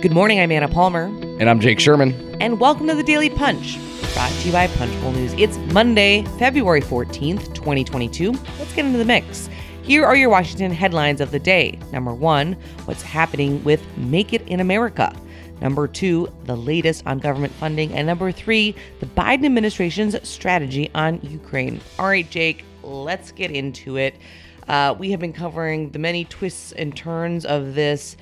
Good morning, I'm Anna Palmer. And I'm Jake Sherman. And welcome to the Daily Punch, brought to you by Punchbowl News. It's Monday, February 14th, 2022. Let's get into the mix. Here are your Washington headlines of the day. Number one, what's happening with Make It in America. Number two, the latest on government funding. And number three, the Biden administration's strategy on Ukraine. All right, Jake, let's get into it. Uh, we have been covering the many twists and turns of this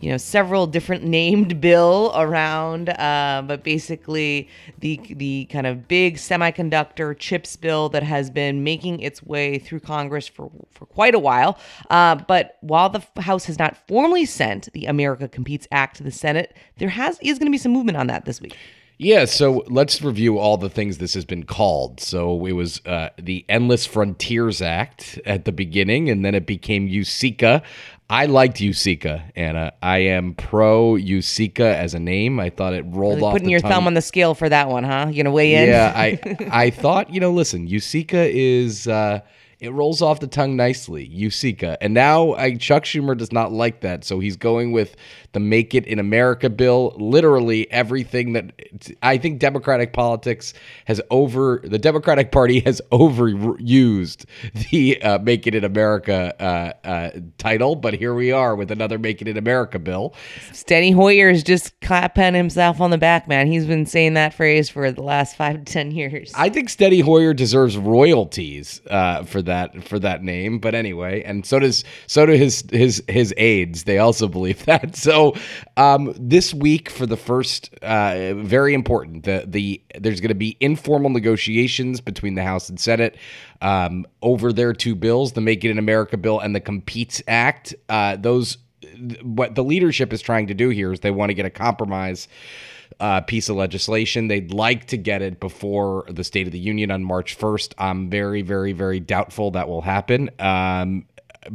you know several different named bill around uh, but basically the the kind of big semiconductor chips bill that has been making its way through congress for for quite a while uh, but while the house has not formally sent the america competes act to the senate there has is going to be some movement on that this week yeah, so let's review all the things this has been called. So it was uh, the Endless Frontiers Act at the beginning, and then it became USICA. I liked Usika, Anna. I am pro Usika as a name. I thought it rolled really off. Putting your tongue. thumb on the scale for that one, huh? You gonna weigh in? Yeah, I I thought you know. Listen, Usika is. Uh, it rolls off the tongue nicely, USICA. And now I, Chuck Schumer does not like that. So he's going with the Make It in America bill. Literally everything that I think Democratic politics has over, the Democratic Party has overused the uh, Make It in America uh, uh, title. But here we are with another Make It in America bill. Steny Hoyer is just clapping himself on the back, man. He's been saying that phrase for the last five to 10 years. I think Steny Hoyer deserves royalties uh, for that that for that name. But anyway, and so does so do his his his aides. They also believe that. So um, this week for the first, uh, very important. The the there's going to be informal negotiations between the House and Senate um, over their two bills, the Make It in America bill and the Competes Act. Uh, those what the leadership is trying to do here is they want to get a compromise uh, piece of legislation. They'd like to get it before the State of the Union on March 1st. I'm very, very, very doubtful that will happen. Um,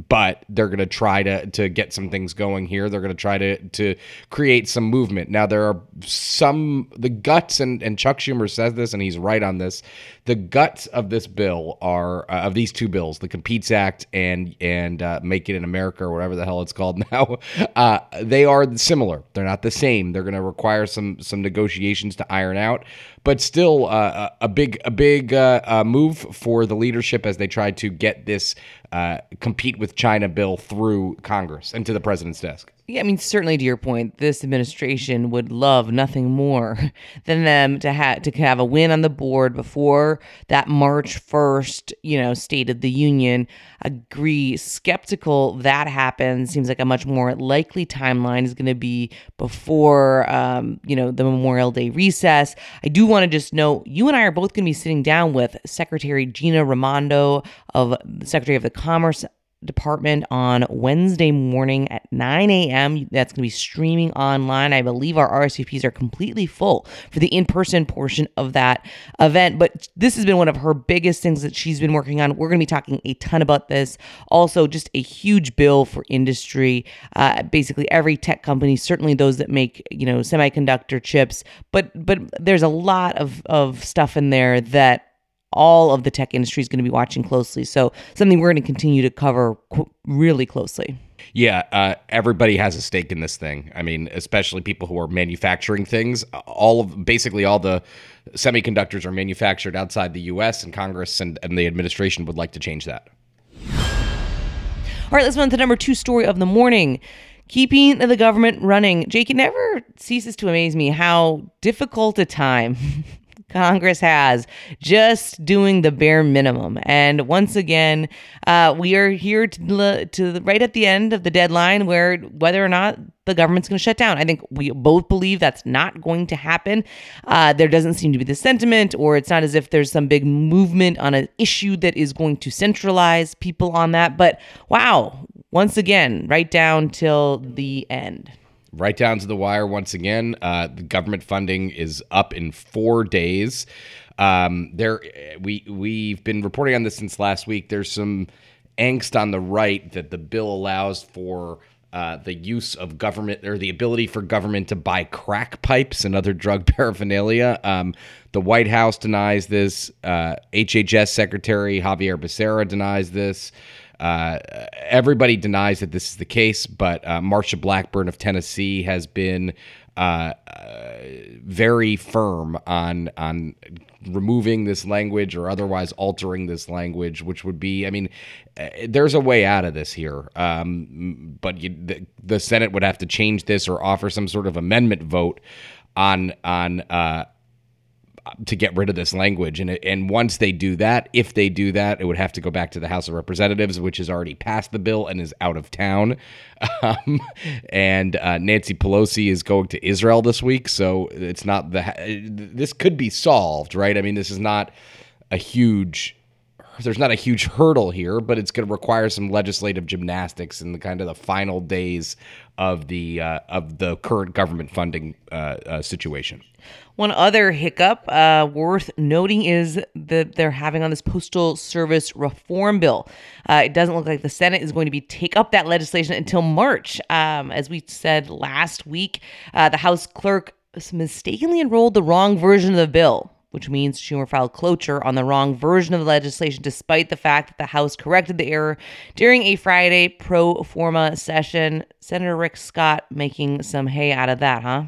but they're going to try to to get some things going here. They're going to try to to create some movement. Now there are some the guts and and Chuck Schumer says this and he's right on this the guts of this bill are uh, of these two bills, the Competes Act and and uh, Make It in America or whatever the hell it's called now. Uh, they are similar. They're not the same. They're going to require some some negotiations to iron out, but still uh, a big a big uh, uh, move for the leadership as they try to get this Uh, compete with China bill through Congress and to the president's desk. Yeah, I mean, certainly to your point, this administration would love nothing more than them to have to have a win on the board before that March first, you know, State of the Union. Agree, skeptical that happens. Seems like a much more likely timeline is going to be before, um, you know, the Memorial Day recess. I do want to just note, you and I are both going to be sitting down with Secretary Gina Raimondo of Secretary of the Commerce department on Wednesday morning at 9 a.m. That's going to be streaming online. I believe our RSVPs are completely full for the in person portion of that event. But this has been one of her biggest things that she's been working on. We're going to be talking a ton about this. Also, just a huge bill for industry. Uh, basically, every tech company, certainly those that make you know semiconductor chips, but but there's a lot of of stuff in there that all of the tech industry is going to be watching closely. So something we're going to continue to cover really closely. Yeah, uh, everybody has a stake in this thing. I mean, especially people who are manufacturing things. All of basically all the semiconductors are manufactured outside the U.S. and Congress and, and the administration would like to change that. All right, let's move on to the number two story of the morning keeping the government running. Jake, it never ceases to amaze me how difficult a time Congress has just doing the bare minimum. And once again, uh, we are here to, to the, right at the end of the deadline where whether or not the government's going to shut down. I think we both believe that's not going to happen. Uh, there doesn't seem to be the sentiment, or it's not as if there's some big movement on an issue that is going to centralize people on that. But wow, once again, right down till the end right down to the wire once again. Uh, the government funding is up in four days. Um, there, we we've been reporting on this since last week. There's some angst on the right that the bill allows for uh, the use of government or the ability for government to buy crack pipes and other drug paraphernalia. Um, the White House denies this. Uh, HHS Secretary Xavier Becerra denies this. Uh, everybody denies that this is the case, but uh, Marsha Blackburn of Tennessee has been uh, uh, very firm on on removing this language or otherwise altering this language, which would be, I mean, uh, there's a way out of this here, um, but you, the, the, Senate would have to change this or offer some sort of amendment vote on on to get rid of this language. And and once they do that, if they do that, it would have to go back to the House of Representatives, which has already passed the bill and is out of town. Um, and uh, Nancy Pelosi is going to Israel this week, so it's not the. This could be solved, right? I mean, this is not a huge there's not a huge hurdle here, but it's going to require some legislative gymnastics in the kind of the final days of the uh, of the current government funding uh, uh, situation. One other hiccup uh, worth noting is that they're having on this postal service reform bill. Uh, it doesn't look like the Senate is going to be take up that legislation until March. Um, as we said last week, uh, the House clerk mistakenly enrolled the wrong version of the bill which means Schumer filed cloture on the wrong version of the legislation, despite the fact that the House corrected the error during a Friday pro forma session. Senator Rick Scott making some hay out of that, huh?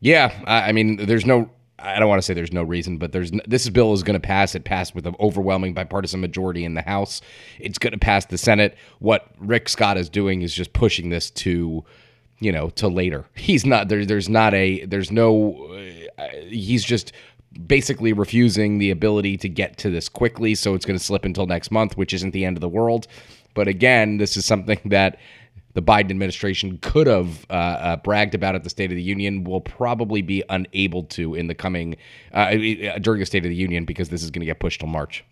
Yeah, I mean, there's no. I don't want to say there's no reason, but there's this bill is going to pass. It passed with an overwhelming bipartisan majority in the House. It's going to pass the Senate. What Rick Scott is doing is just pushing this to, you know, to later. He's not there. There's not a. There's no. Uh, he's just basically refusing the ability to get to this quickly. So it's going to slip until next month, which isn't the end of the world. But again, this is something that the Biden administration could have uh, uh, bragged about at the State of the Union will probably be unable to in the coming uh, uh during the State of the Union because this is going to get pushed till March.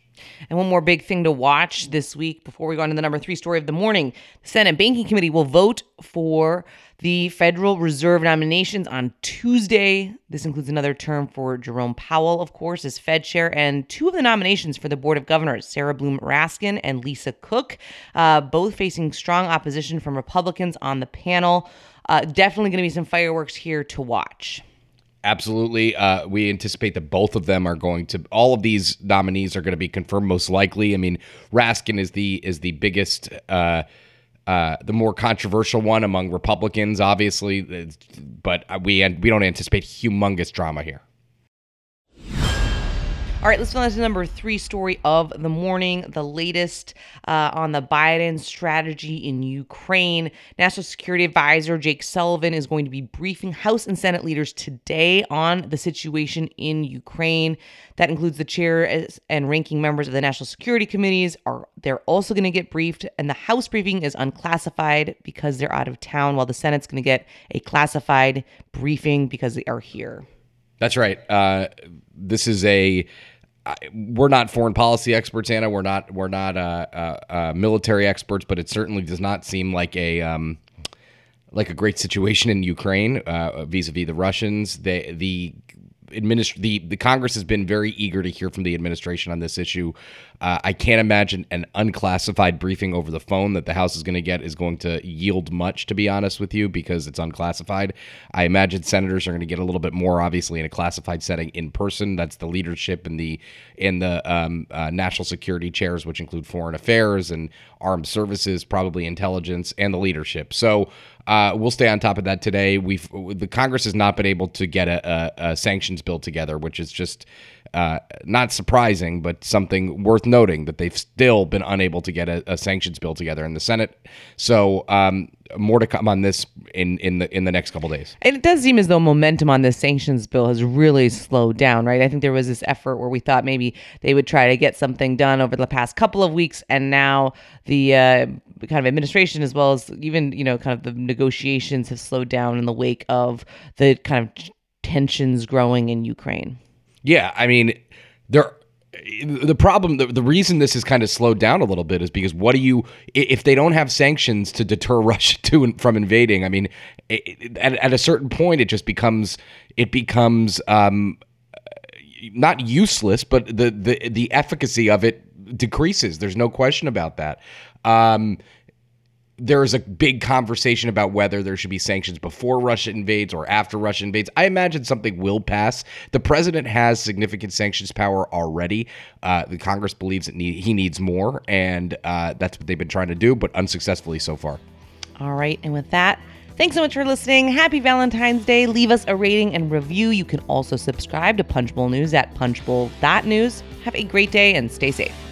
And one more big thing to watch this week before we go on to the number three story of the morning the Senate Banking Committee will vote for the Federal Reserve nominations on Tuesday. This includes another term for Jerome Powell, of course, as Fed chair, and two of the nominations for the Board of Governors, Sarah Bloom Raskin and Lisa Cook, uh, both facing strong opposition from Republicans on the panel. Uh, definitely going to be some fireworks here to watch. Absolutely. Uh, we anticipate that both of them are going to. All of these nominees are going to be confirmed most likely. I mean, Raskin is the is the biggest, uh, uh, the more controversial one among Republicans, obviously. But we we don't anticipate humongous drama here. All right, let's move on to number three story of the morning. The latest uh, on the Biden strategy in Ukraine. National Security Advisor Jake Sullivan is going to be briefing House and Senate leaders today on the situation in Ukraine. That includes the chair and ranking members of the National Security Committees. Are they're also going to get briefed, and the House briefing is unclassified because they're out of town, while the Senate's going to get a classified briefing because they are here. That's right. Uh, this is a we're not foreign policy experts, Anna. We're not we're not uh, uh, uh, military experts, but it certainly does not seem like a um, like a great situation in Ukraine uh, vis-a-vis the Russians. The the administ- the the Congress has been very eager to hear from the administration on this issue. Uh, I can't imagine an unclassified briefing over the phone that the House is going to get is going to yield much, to be honest with you, because it's unclassified. I imagine senators are going to get a little bit more, obviously, in a classified setting in person. That's the leadership in the in the um, uh, national security chairs, which include foreign affairs and armed services, probably intelligence, and the leadership. So uh, we'll stay on top of that today. We've the Congress has not been able to get a, a, a sanctions bill together, which is just uh, not surprising, but something worth noting that they've still been unable to get a, a sanctions bill together in the Senate. So um, more to come on this in in the in the next couple days. And it does seem as though momentum on this sanctions bill has really slowed down, right? I think there was this effort where we thought maybe they would try to get something done over the past couple of weeks, and now the uh, kind of administration as well as even you know kind of the negotiations have slowed down in the wake of the kind of tensions growing in Ukraine. Yeah, I mean, there. The problem, the, the reason this has kind of slowed down a little bit is because what do you, if they don't have sanctions to deter Russia to from invading? I mean, it, at, at a certain point, it just becomes, it becomes um, not useless, but the the the efficacy of it decreases. There's no question about that. Um, there is a big conversation about whether there should be sanctions before Russia invades or after Russia invades. I imagine something will pass. The president has significant sanctions power already. Uh, the Congress believes that need, he needs more, and uh, that's what they've been trying to do, but unsuccessfully so far. All right. And with that, thanks so much for listening. Happy Valentine's Day. Leave us a rating and review. You can also subscribe to Punchbowl News at punchbowl.news. Have a great day and stay safe.